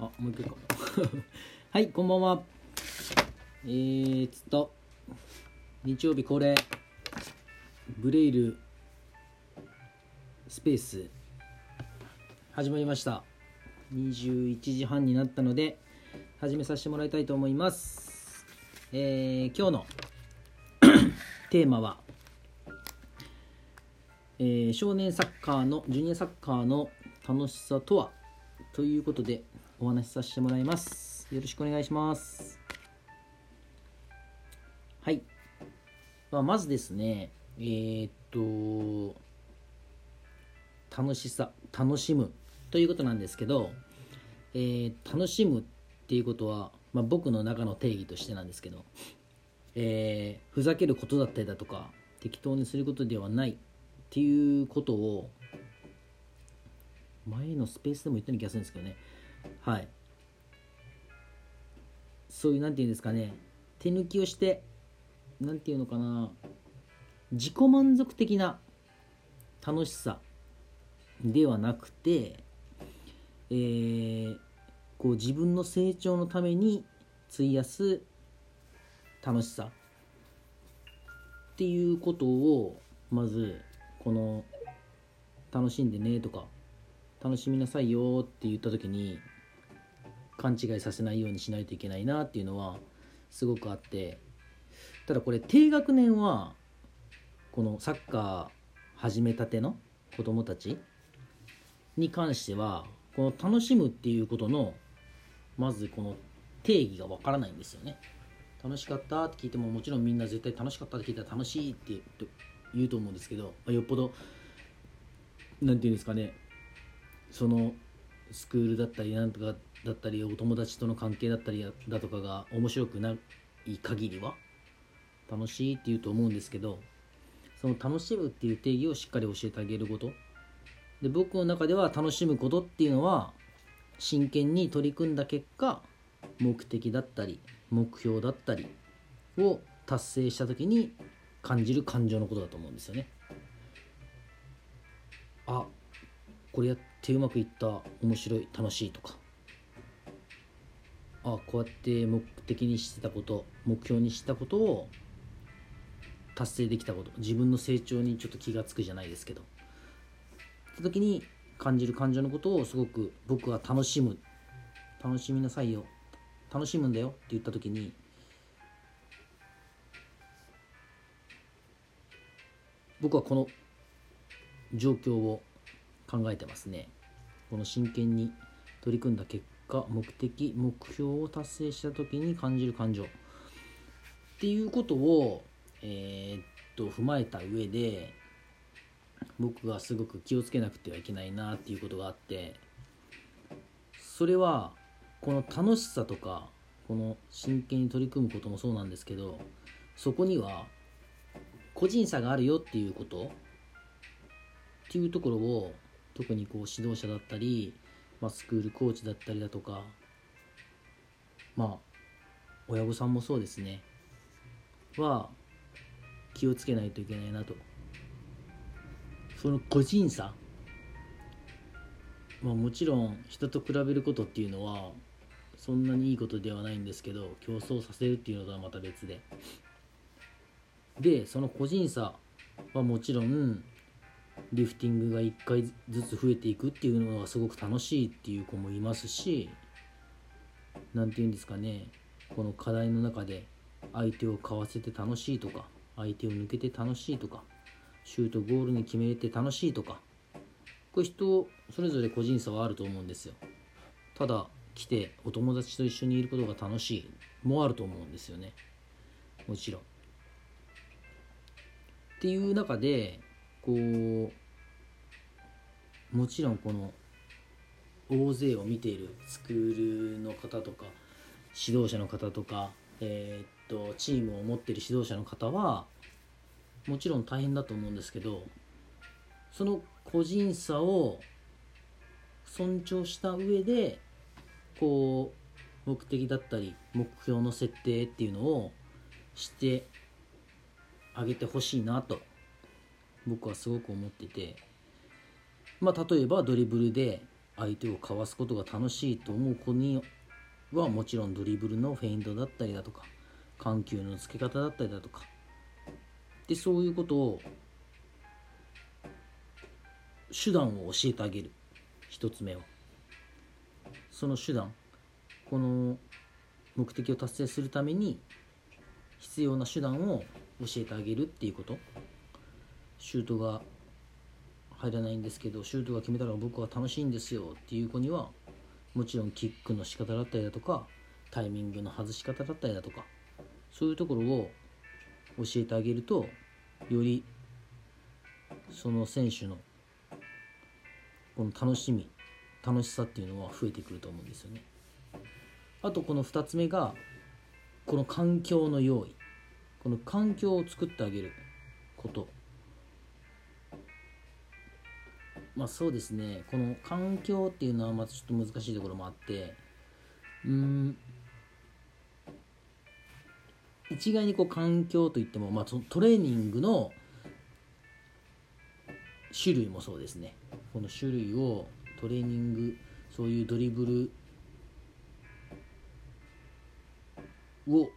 あもう一回か。はいこんばんは。えー、つと日曜日恒例ブレイルスペース始まりました。21時半になったので始めさせてもらいたいと思います。えー、今日の テーマは、えー少年サッカーのジュニアサッカーの楽しさとは？ということでお話しさせてもらいます。よろしくお願いします。はい、まあ、まずですねえーっと楽しさ楽しむということなんですけど、えー楽しむっていうことは、まあ、僕の中の定義としてなんですけど、えーふざけることだったりだとか適当にすることではないっていうことを前のスペースでも言ったような気がするんですけどね。はい。そういうなんていうんですかね。手抜きをしてなんていうのかな。自己満足的な楽しさではなくて、えーこう自分の成長のために費やす楽しさっていうことをまずこの楽しんでねとか楽しみなさいよって言った時に勘違いさせないようにしないといけないなっていうのはすごくあってただこれ低学年はこのサッカー始めたての子供たちに関してはこの楽しむっていうことのまずこの定義がわからないんですよね。楽しかったって聞いてももちろんみんな絶対楽しかったって聞いたら楽しいって言うと思うんですけどまよっぽどなんていうんですかねそのスクールだったりなんとかだったりお友達との関係だったりだとかが面白くない限りは楽しいって言うと思うんですけどその楽しむっていう定義をしっかり教えてあげることで僕の中では楽しむことっていうのは真剣に取り組んだ結果目的だったり目標だったりを達成した時に感じる感情のことだと思うんですよね。あこれやってうまくいった面白い楽しいとかあこうやって目的にしてたこと目標にしたことを達成できたこと自分の成長にちょっと気が付くじゃないですけど。った時に感じる感情のことをすごく僕は楽しむ。楽しみなさいよ。楽しむんだよ。って言った時に僕はこの状況を考えてますね。この真剣に取り組んだ結果目的目標を達成した時に感じる感情。っていうことをえーっと踏まえた上で僕がすごく気をつけなくてはいけないなっていうことがあってそれはこの楽しさとかこの真剣に取り組むこともそうなんですけどそこには個人差があるよっていうことっていうところを特にこう指導者だったり、まあ、スクールコーチだったりだとかまあ親御さんもそうですね。は気をつけないといけないなと。その個人差。まあもちろん人と比べることっていうのはそんなにいいことではないんですけど競争させるっていうのとはまた別で。でその個人差はもちろんリフティングが1回ずつ増えていくっていうのがすごく楽しいっていう子もいますし何て言うんですかねこの課題の中で相手をかわせて楽しいとか相手を抜けて楽しいとかシュートゴールに決めれて楽しいとかこれ人それぞれ個人差はあると思うんですよ。ただ来てお友達と一緒にいることが楽しいもあると思うんですよね。もちろん。っていう中でこうもちろんこの大勢を見ているスクールの方とか指導者の方とか、えーっとチームを持ってる指導者の方はもちろん大変だと思うんですけどその個人差を尊重した上でこう目的だったり目標の設定っていうのをしてあげてほしいなと僕はすごく思っててまあ例えばドリブルで相手をかわすことが楽しいと思う子にはもちろんドリブルのフェイントだったりだとか緩急のつけ方だったりだとかでそういうことを手段を教えてあげる。一つ目は。その手段この目的を達成するために必要な手段を教えてあげるっていうこと。シュートが入らないんですけどシュートが決めたら僕は楽しいんですよっていう子にはもちろんキックの仕方だったりだとかタイミングの外し方だったりだとかそういうところを教えてあげるとよりその選手のこの楽しみ楽しさっていうのは増えてくると思うんですよね。あとこの2つ目がこの環境の用意この環境を作ってあげることまあそうですね。この環境っていうのはまたちょっと難しいところもあってうん。一概にこう環境といっても、まあ、トレーニングの種類もそうですね。この種類をトレーニングそういうドリブルを教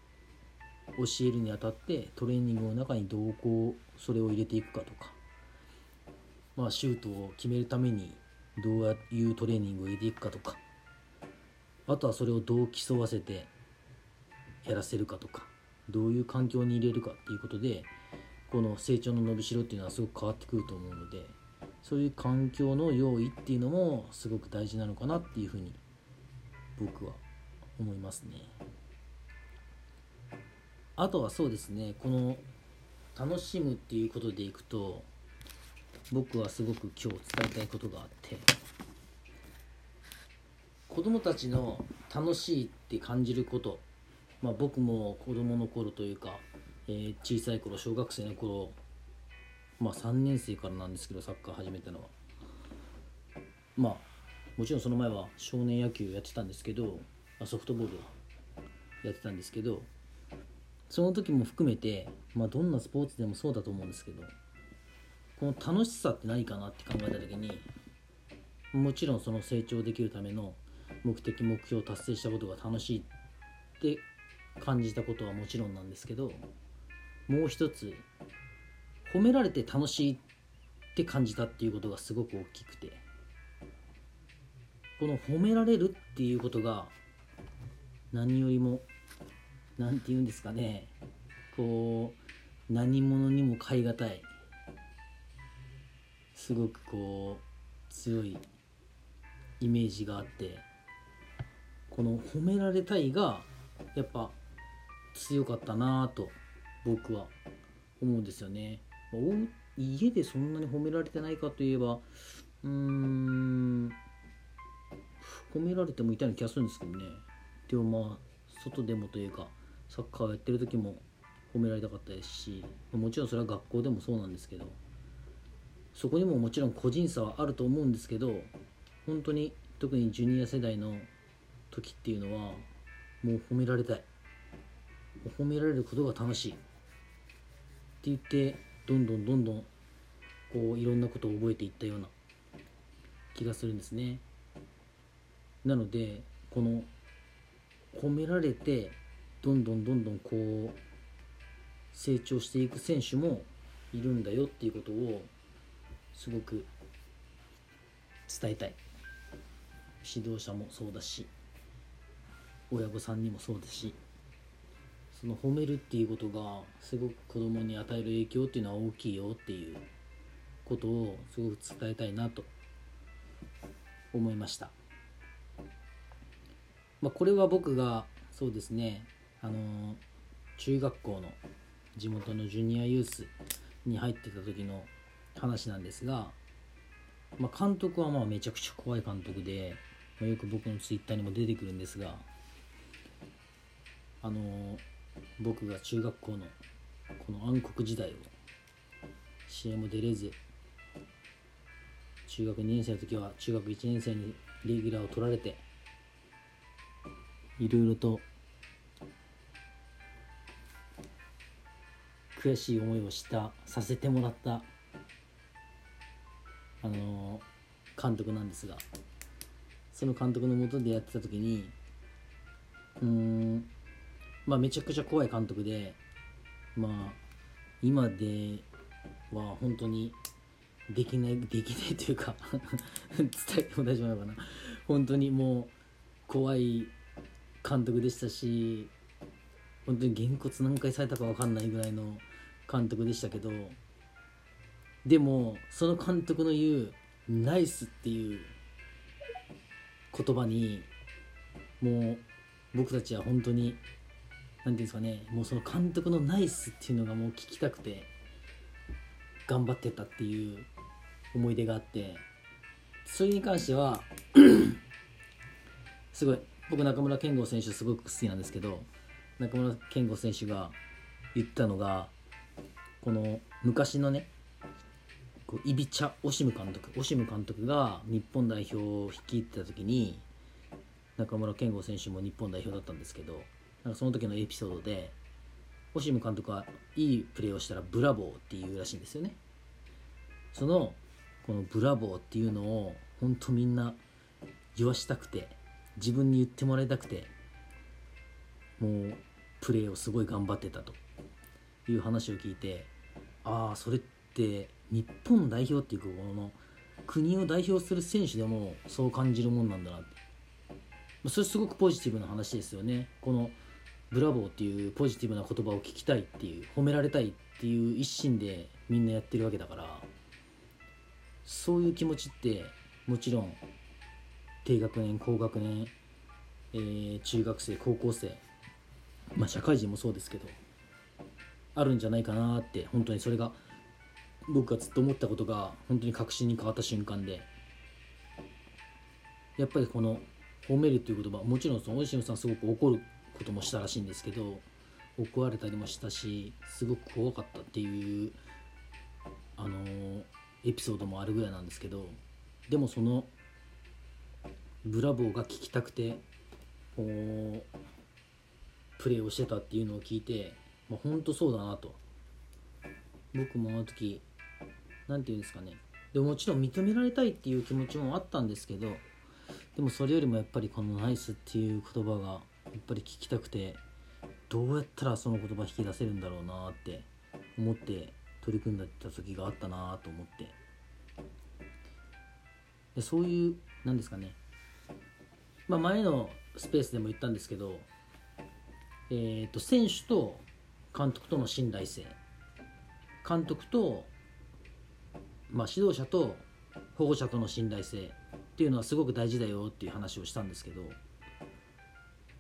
えるにあたってトレーニングの中にどうこうそれを入れていくかとか。まあ、シュートを決めるためにどういうトレーニングを入れていくかとかあとはそれをどう競わせてやらせるかとかどういう環境に入れるかっていうことでこの成長の伸びしろっていうのはすごく変わってくると思うのでそういう環境の用意っていうのもすごく大事なのかなっていうふうに僕は思いますね。あとはそうですねこの楽しむっていうことでいくと僕はすごく今日伝えたいことがあって子供たちの楽しいって感じること、まあ、僕も子供の頃というか、えー、小さい頃小学生の頃まあ3年生からなんですけどサッカー始めたのは。まあもちろんその前は少年野球やってたんですけどソフトボールやってたんですけどその時も含めて、まあ、どんなスポーツでもそうだと思うんですけどこの楽しさって何かなって考えた時にもちろんその成長できるための目的目標を達成したことが楽しいって感じたことはもちろんなんですけどもう一つ褒められて楽しいって感じたっていうことがすごく大きくてこの褒められるっていうことが何よりも何て言うんですかねこう何者にも代え難いすごくこう強いイメージがあってこの褒められたいがやっぱ強かったなぁと僕は思うんですよね。家でそんなに褒められてないかといえばうーん褒められてもいたような気がするんですけどねでもまあ外でもというかサッカーをやってる時も褒められたかったですしもちろんそれは学校でもそうなんですけどそこにももちろん個人差はあると思うんですけど本当に特にジュニア世代の時っていうのはもう褒められたい。褒められることが楽しい。って言ってどんどんどんどんこういろんなことを覚えていったような気がするんですね。なのでこの褒められてどんどんどんどんこう成長していく選手もいるんだよっていうことをすごく伝えたい。指導者もそうだし親御さんにもそうだしその褒めるっていうことがすごく子供に与える影響っていうのは大きいよっていうことをすごく伝えたいなと思いました、まあ、これは僕がそうですねあの中学校の地元のジュニアユースに入ってた時の話なんですが、まあ、監督はまあめちゃくちゃ怖い監督で、まあ、よく僕のツイッターにも出てくるんですがあの僕が中学校のこの暗黒時代を試合も出れず中学2年生の時は中学1年生にレギュラーを取られていろいろと悔しい思いをしたさせてもらったあの監督なんですがその監督のもとでやってた時にうんまあめちゃくちゃ怖い監督でまあ今では本当にできないできないというか伝えても大丈夫なのかな。本当にもう怖い監督でしたし本当にげんこつ何回されたか分かんないぐらいの監督でしたけどでもその監督の言う「ナイス」っていう言葉にもう僕たちは本当に何て言うんですかねもうその監督のナイスっていうのがもう聞きたくて頑張ってたっていう思い出があってそれに関しては すごい僕中村健吾選手すごく好きなんですけど中村健吾選手が言ったのがこの昔のねこうイビチャ・オシム監督。オシム監督が日本代表を率いてた時に中村健吾選手も日本代表だったんですけどなんかその時のエピソードでオシム監督はいいプレーをしたらブラボーっていうらしいんですよね。そのこのブラボーっていうのを本当みんな言わしたくて自分に言ってもらいたくてもうプレーをすごい頑張ってたという話を聞いてああそれって日本代表っていうこの国を代表する選手でもそう感じるもんなんだなって。それすごくポジティブな話ですよね。このブラボーっていうポジティブな言葉を聞きたいっていう褒められたいっていう一心でみんなやってるわけだからそういう気持ちってもちろん低学年高学年、えー、中学生高校生まあ社会人もそうですけどあるんじゃないかなって本当にそれが僕がずっと思ったことが本当に確信に変わった瞬間で。やっぱりこの褒めるっていう言葉もちろんその大島さんすごく怒ることもしたらしいんですけど怒られたりもしたしすごく怖かったっていうあのエピソードもあるぐらいなんですけどでもそのブラボーが聞きたくてこうプレーをしてたっていうのを聞いて、まあ、本当そうだなと。僕もあの時何て言うんですかね。でももちろん認められたいっていう気持ちもあったんですけどでもそれよりもやっぱりこの「ナイス」っていう言葉がやっぱり聞きたくてどうやったらその言葉引き出せるんだろうなって思って取り組んでた時があったなと思って。でそういう何ですかね。まあ前のスペースでも言ったんですけどえーと、選手と監督との信頼性。監督と、まあ、指導者と保護者との信頼性っていうのはすごく大事だよっていう話をしたんですけど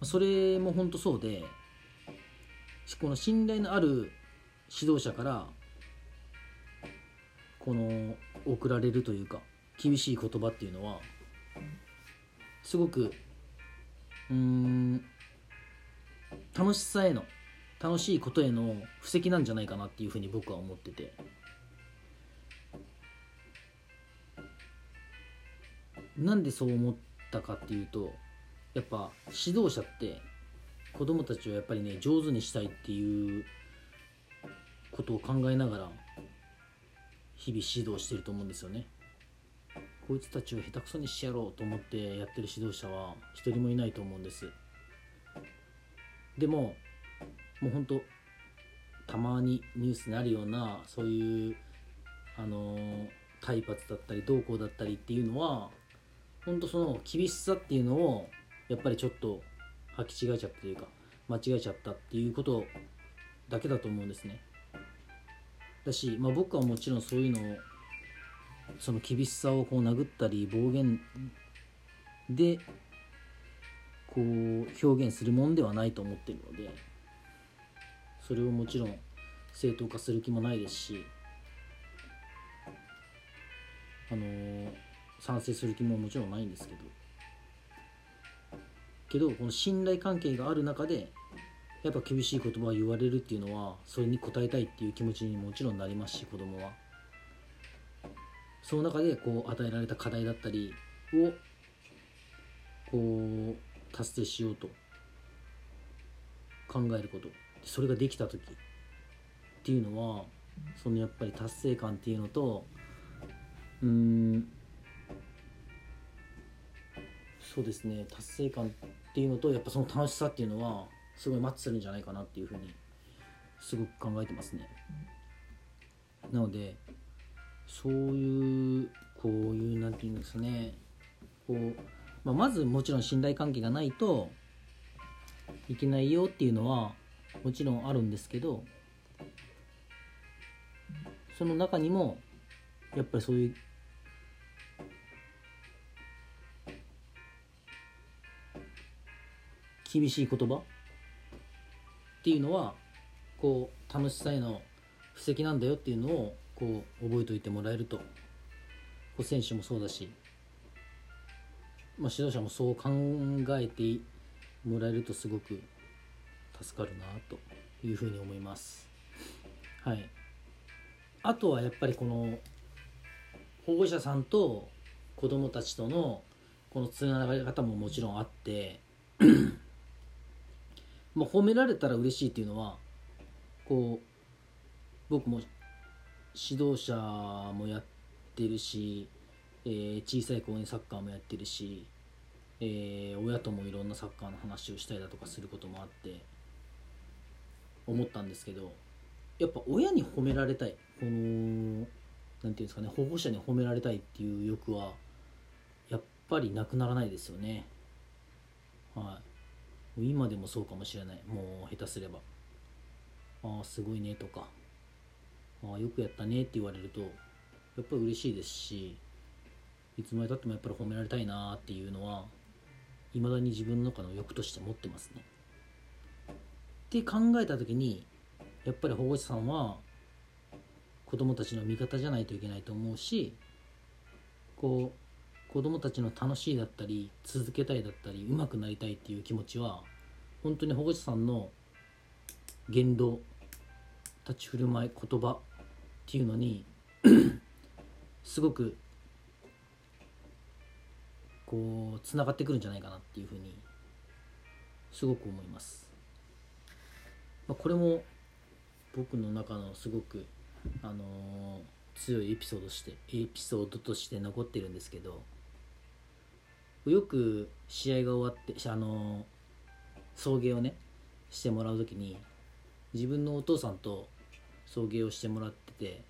それも本当そうでこの信頼のある指導者からこの送られるというか厳しい言葉っていうのはすごくうん楽しさへの楽しいことへの布石なんじゃないかなっていうふうに僕は思ってて。なんでそう思ったかっていうとやっぱ指導者って子供たちをやっぱりね上手にしたいっていうことを考えながら日々指導してると思うんですよね。こいつたちを下手くそにしてやろうと思ってやってる指導者は一人もいないと思うんです。でももうほんとたまにニュースになるようなそういうあの体罰だったりどうこうだったりっていうのは本当その厳しさっていうのをやっぱりちょっと履き違えちゃったというか間違えちゃったっていうことだけだと思うんですね。だし、まあ、僕はもちろんそういうのをその厳しさをこう殴ったり暴言でこう表現するもんではないと思ってるのでそれをもちろん正当化する気もないですしあのー、賛成する気ももちろんないんですけど。けどこの信頼関係がある中でやっぱ厳しい言葉を言われるっていうのはそれに応えたいっていう気持ちにもちろんなりますし子供は。その中でこう与えられた課題だったりをこう達成しようと。考えること。それができた時。っていうのはそのやっぱり達成感っていうのとうんそうですね達成感っていうのとやっぱその楽しさっていうのはすごいマッチするんじゃないかなっていうふうにすごく考えてますね。なのでそういうこういうなんていうんですかねこう、まあ、まずもちろん信頼関係がないといけないよっていうのはもちろんあるんですけどその中にもやっぱりそういう厳しい言葉？っていうのはこう楽しさへの布石なんだよっていうのをこう覚えておいてもらえると。こう選手もそうだし、まあ、指導者もそう考えてもらえるとすごく助かるなというふうに思います。はい、あとはやっぱりこの保護者さんと子どもたちとのこのつながり方ももちろんあってまあ褒められたら嬉しいっていうのはこう僕も指導者もやってるし、えー、小さい子にサッカーもやってるし、えー、親ともいろんなサッカーの話をしたりだとかすることもあって思ったんですけどやっぱ親に褒められたい。この何て言うんですかね保護者に褒められたいっていう欲はやっぱりなくならないですよね。はい。今でもそうかもしれない。もう下手すれば。ああすごいねとか。ああよくやったねって言われるとやっぱり嬉しいですしいつまでたってもやっぱり褒められたいなっていうのはいまだに自分の中の欲として持ってますね。って考えた時にやっぱり保護者さんは子供たちの味方じゃないといけないと思うしこう子供たちの楽しいだったり続けたいだったり上手くなりたいっていう気持ちは本当に保護者さんの言動立ち振る舞い言葉っていうのに すごくこうつながってくるんじゃないかなっていうふうにすごく思います。まあ、これも僕の中のすごく、あのー、強いエピソードしてエピソードとして残ってるんですけどよく試合が終わって、あの、送迎をねしてもらう時に自分のお父さんと送迎をしてもらってて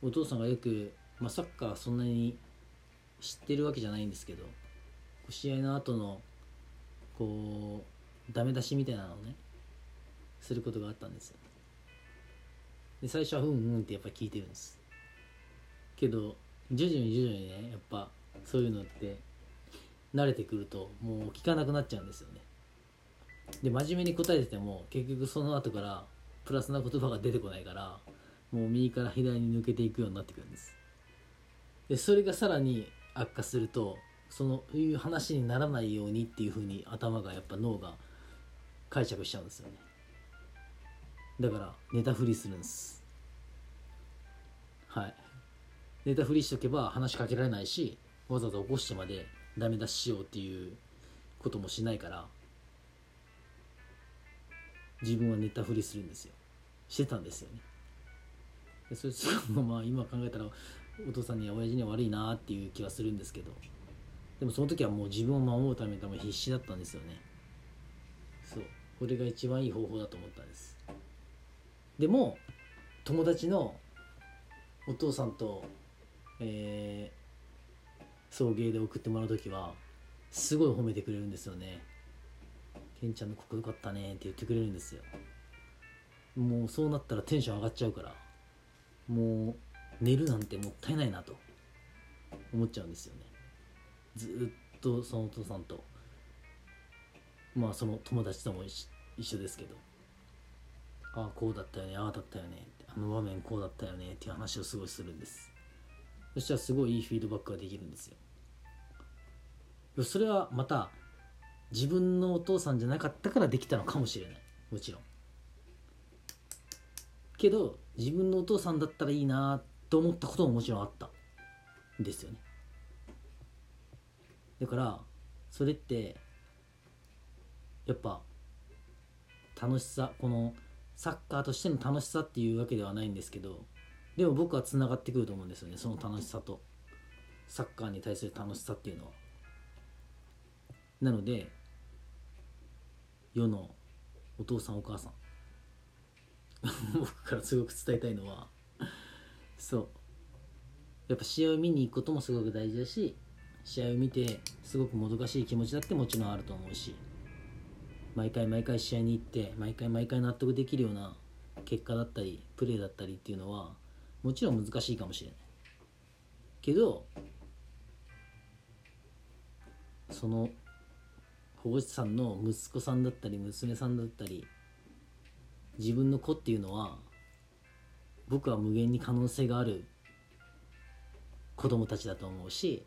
お父さんがよく、まあ、サッカーそんなに知ってるわけじゃないんですけど試合の後のこうダメ出しみたいなのをねすることがあったんですよ。で最初はうんうんってやっぱ聞いてるんです。けど徐々に徐々にねやっぱそういうのって慣れてくるともう聞かなくなっちゃうんですよね。で真面目に答えてても結局その後からプラスな言葉が出てこないからもう右から左に抜けていくようになってくるんです。でそれがさらに悪化するとそのいう話にならないようにっていうふうに頭がやっぱ脳が解釈しちゃうんですよね。だから寝たふりするんです。はい。寝たふりしとけば話しかけられないしわざわざ起こしてまでダメ出ししようっていうこともしないから自分は寝たふりするんですよ。してたんですよね。でそれ すごまあ今考えたらお父さんには親父には悪いなっていう気はするんですけどでもその時はもう自分を守るために必死だったんですよね。そう。これが一番いい方法だと思ったんです。でも友達のお父さんと、えー、送迎で送ってもらう時はすごい褒めてくれるんですよね。ケンちゃんのここよかったねって言ってくれるんですよ。もうそうなったらテンション上がっちゃうからもう寝るなんてもったいないなと思っちゃうんですよね。ずっとそのお父さんとまあその友達とも一緒ですけどああこうだったよねああだったよねあの場面こうだったよねっていう話をすごいするんです。そしたらすごいいいフィードバックができるんですよ。それはまた自分のお父さんじゃなかったからできたのかもしれない。もちろん。けど自分のお父さんだったらいいなと思ったことももちろんあったんですよね。だからそれってやっぱ楽しさこのサッカーとしての楽しさっていうわけではないんですけどでも僕はつながってくると思うんですよねその楽しさと。サッカーに対する楽しさっていうのは。なので世のお父さんお母さん。僕からすごく伝えたいのはそう。やっぱ試合を見に行くこともすごく大事だし試合を見てすごくもどかしい気持ちだってもちろんあると思うし毎回毎回試合に行って毎回毎回納得できるような結果だったりプレーだったりっていうのはもちろん難しいかもしれない。けどその保護者さんの息子さんだったり娘さんだったり自分の子っていうのは僕は無限に可能性がある子供たちだと思うし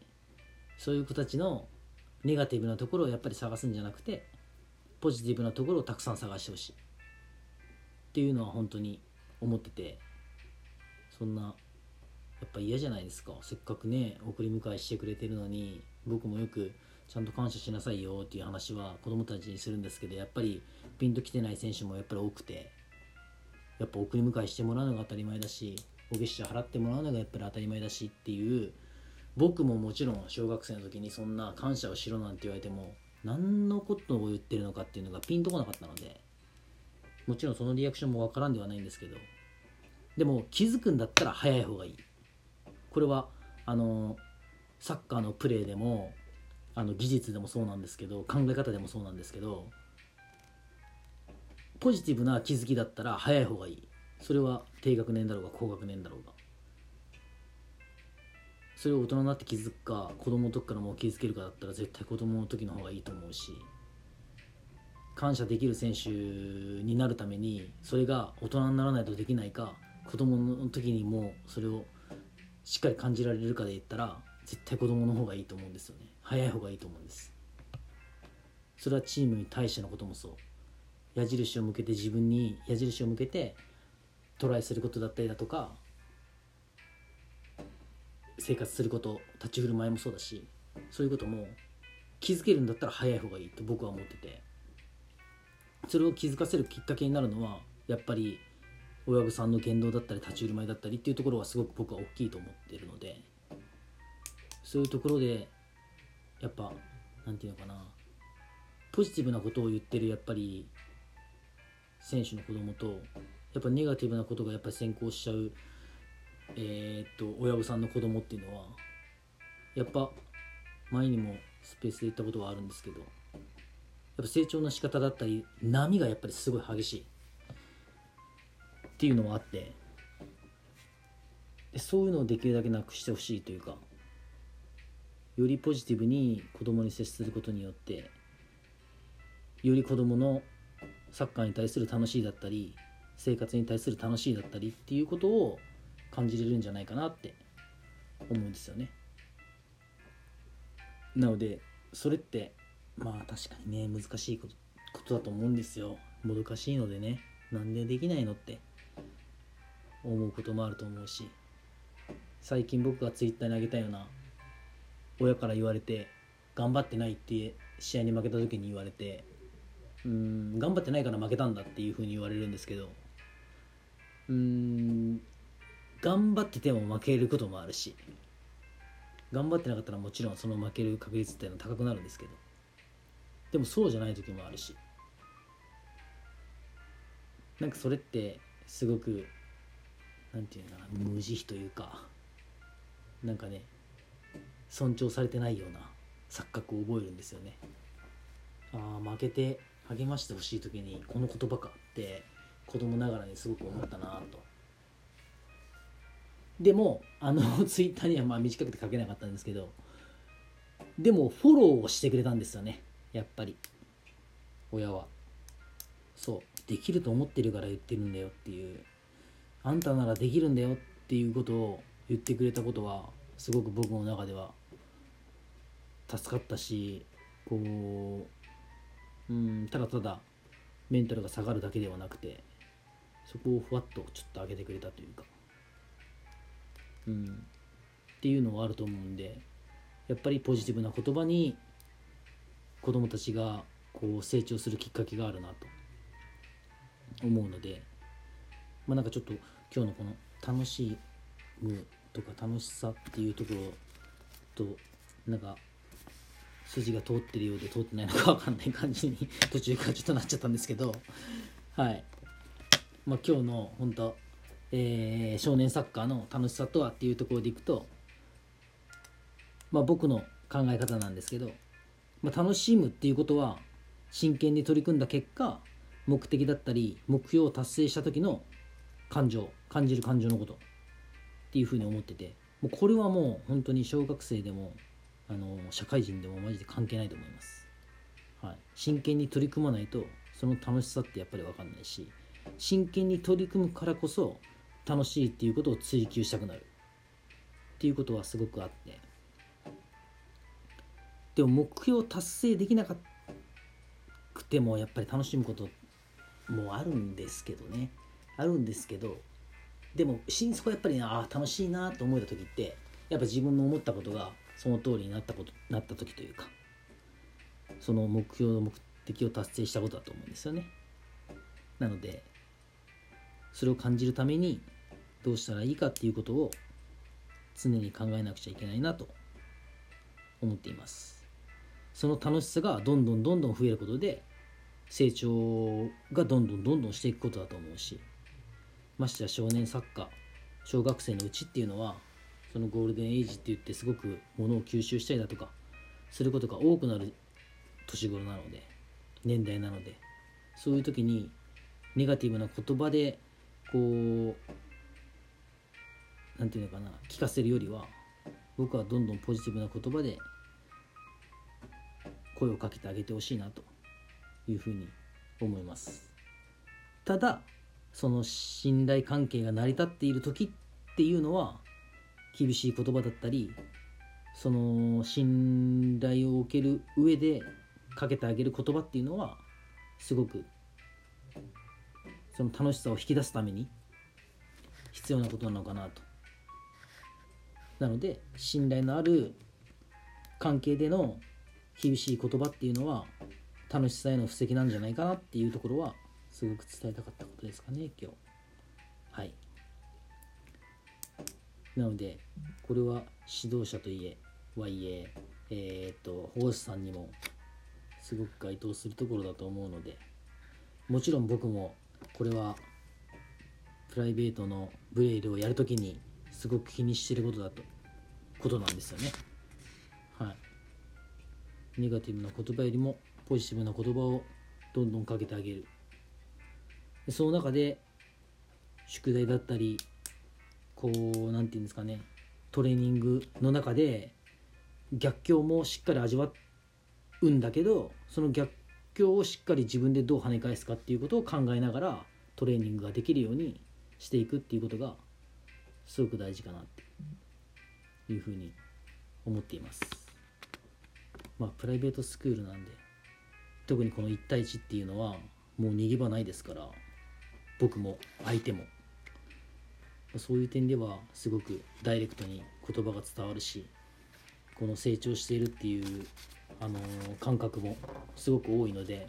そういう子たちのネガティブなところをやっぱり探すんじゃなくてポジティブなところをたくさん探してほしい。っていうのは本当に思っててそんなやっぱ嫌じゃないですか。せっかくね送り迎えしてくれてるのに僕もよくちゃんと感謝しなさいよっていう話は子供たちにするんですけどやっぱりピンときてない選手もやっぱり多くてやっぱ送り迎えしてもらうのが当たり前だしお月謝払ってもらうのがやっぱり当たり前だしっていう僕ももちろん小学生の時にそんな感謝をしろなんて言われても何のことを言ってるのかっていうのがピンとこなかったのでもちろんそのリアクションもわからんではないんですけどでも気づくんだったら早い方がいい。これはあのサッカーのプレーでもあの技術でもそうなんですけど考え方でもそうなんですけどポジティブな気づきだったら早い方がいい。それは低学年だろうが高学年だろうが。それを大人になって気づくか子供の時からもう気づけるかだったら絶対子供の時の方がいいと思うし感謝できる選手になるためにそれが大人にならないとできないか子供の時にもそれをしっかり感じられるかで言ったら絶対子供の方がいいと思うんですよね。早い方がいいと思うんです。それはチームに対してのこともそう。矢印を向けて自分に矢印を向けてトライすることだったりだとか生活すること立ち振る舞いもそうだしそういうことも気づけるんだったら早い方がいいと僕は思ってて。それを気づかせるきっかけになるのはやっぱり親御さんの言動だったり立ち振る舞いだったりっていうところはすごく僕は大きいと思ってるので。そういうところでやっぱなんていうのかな。ポジティブなことを言ってるやっぱり選手の子供とやっぱネガティブなことがやっぱ先行しちゃうえー、っと親御さんの子供っていうのはやっぱ前にもスペースで言ったことがあるんですけどやっぱ成長の仕方だったり波がやっぱりすごい激しい。っていうのはあってそういうのをできるだけなくしてほしいというかよりポジティブに子供に接することによってより子供のサッカーに対する楽しいだったり生活に対する楽しいだったりっていうことを感じれるんじゃないかなって思うんですよね。なのでそれってまあ確かにね難しいことことだと思うんですよ。もどかしいのでねなんでできないのって思うこともあると思うし最近僕が Twitter に上げたような親から言われて頑張ってないって試合に負けた時に言われてうん頑張ってないから負けたんだっていうふうに言われるんですけどうん頑張ってても負けることもあるし頑張ってなかったらもちろんその負ける確率っていうのは高くなるんですけどでもそうじゃない時もあるしなんかそれってすごくなんていうのかな無慈悲というかなんかね尊重されてないような錯覚を覚えるんですよね。ああ負けて励ましてほしい時にこの言葉かって子供ながらにすごく思ったなと。でもあの ツイッターにはまあ短くて書けなかったんですけどでもフォローをしてくれたんですよね。やっぱり。親は。そう。できると思ってるから言ってるんだよっていう。あんたならできるんだよっていうことを言ってくれたことはすごく僕の中では助かったしこううんただただメンタルが下がるだけではなくてそこをふわっとちょっと上げてくれたというか。うん。っていうのはあると思うんでやっぱりポジティブな言葉に子供たちがこう成長するきっかけがあるなと。思うのでまあなんかちょっと今日のこの楽しむとか楽しさっていうところとなんか筋が通ってるようで通ってないのか分かんない感じに 途中からちょっとなっちゃったんですけどはい。まあ今日の本当えー、少年サッカーの楽しさとはっていうところでいくとまあ僕の考え方なんですけど、まあ、楽しむっていうことは真剣に取り組んだ結果目的だったり目標を達成した時の感情感じる感情のことっていうふうに思っててもうこれはもう本当に小学生でもあの社会人でもマジで関係ないと思います、はい、真剣に取り組まないとその楽しさってやっぱり分かんないし真剣に取り組むからこそ楽しいっていうことを追求したくなる。っていうことはすごくあって。でも目標達成できなかくてもやっぱり楽しむこともあるんですけどね。あるんですけどでも心底やっぱりああ楽しいなと思えた時ってやっぱ自分の思ったことがその通りになったことなった時というかその目標の目的を達成したことだと思うんですよね。なのでそれを感じるためにどうしたらいいかっていうことを常に考えなくちゃいけないなと思っています。その楽しさがどんどんどんどん増えることで成長がどんどんどんどんしていくことだと思うしましてや少年サッカー小学生のうちっていうのはそのゴールデンエイジって言ってすごくものを吸収したりだとかすることが多くなる年頃なので年代なのでそういう時にネガティブな言葉でこう何て言うのかな聞かせるよりは僕はどんどんポジティブな言葉で声をかけてあげてほしいなというふうに思います。ただその信頼関係が成り立っている時っていうのは厳しい言葉だったりその信頼を受ける上でかけてあげる言葉っていうのはすごくその楽しさを引き出すために必要なことなのかなと。なので信頼のある関係での厳しい言葉っていうのは楽しさへの布石なんじゃないかなっていうところはすごく伝えたかったことですかね今日。はい。なのでこれは指導者といえはいええー、っと保護士さんにもすごく該当するところだと思うのでもちろん僕もこれはプライベートのブレイルをやるときにすごく気にしてることだとことなんですよね。はい。ネガティブな言葉よりもポジティブな言葉をどんどんかけてあげる。その中で宿題だったりこう何て言うんですかねトレーニングの中で逆境もしっかり味わうんだけどその逆境をしっかり自分でどう跳ね返すかっていうことを考えながらトレーニングができるようにしていくっていうことがすごく大事かなっていうふうに思っています。まあプライベートスクールなんで特にこの1対1っていうのはもう逃げ場ないですから僕も相手も。そういう点ではすごくダイレクトに言葉が伝わるしこの成長しているっていうあの感覚もすごく多いので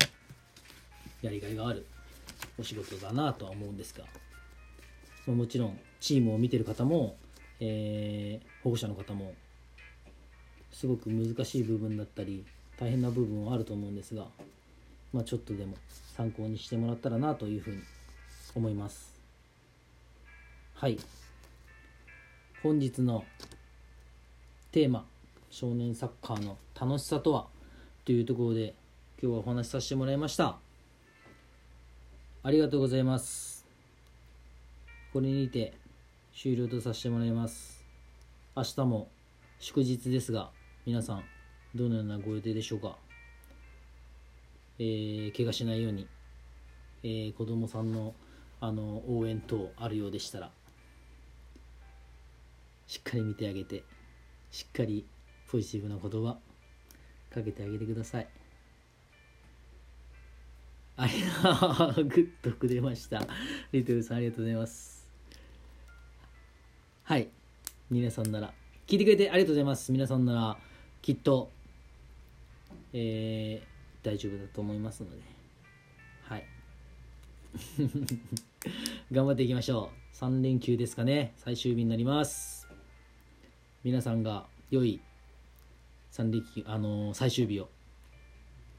やりがいがあるお仕事だなとは思うんですが、ま、もちろんチームを見てる方も、えー、保護者の方もすごく難しい部分だったり大変な部分はあると思うんですが、まあ、ちょっとでも参考にしてもらったらなというふうに思います。はい。本日のテーマ少年サッカーの楽しさとは？というところで今日はお話しさせてもらいました。ありがとうございます。これにて終了とさせてもらいます。明日も祝日ですが皆さんどのようなご予定でしょうか？えー、怪我しないように、えー、子供さんのあの応援等あるようでしたらしっかり見てあげてしっかりポジティブな言葉かけてあげてください。ありがとう。グッとくれました。リトルさんありがとうございます。はい。皆さんなら。聞いてくれてありがとうございます。皆さんならきっとえー、大丈夫だと思いますので。はい。頑張っていきましょう。3連休ですかね。最終日になります。皆さんが良い3連休あの最終日を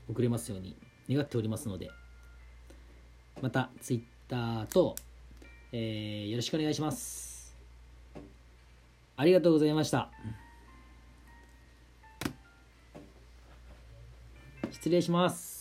送れますように願っておりますのでまた Twitter と、えーよろしくお願いします。ありがとうございました。失礼します。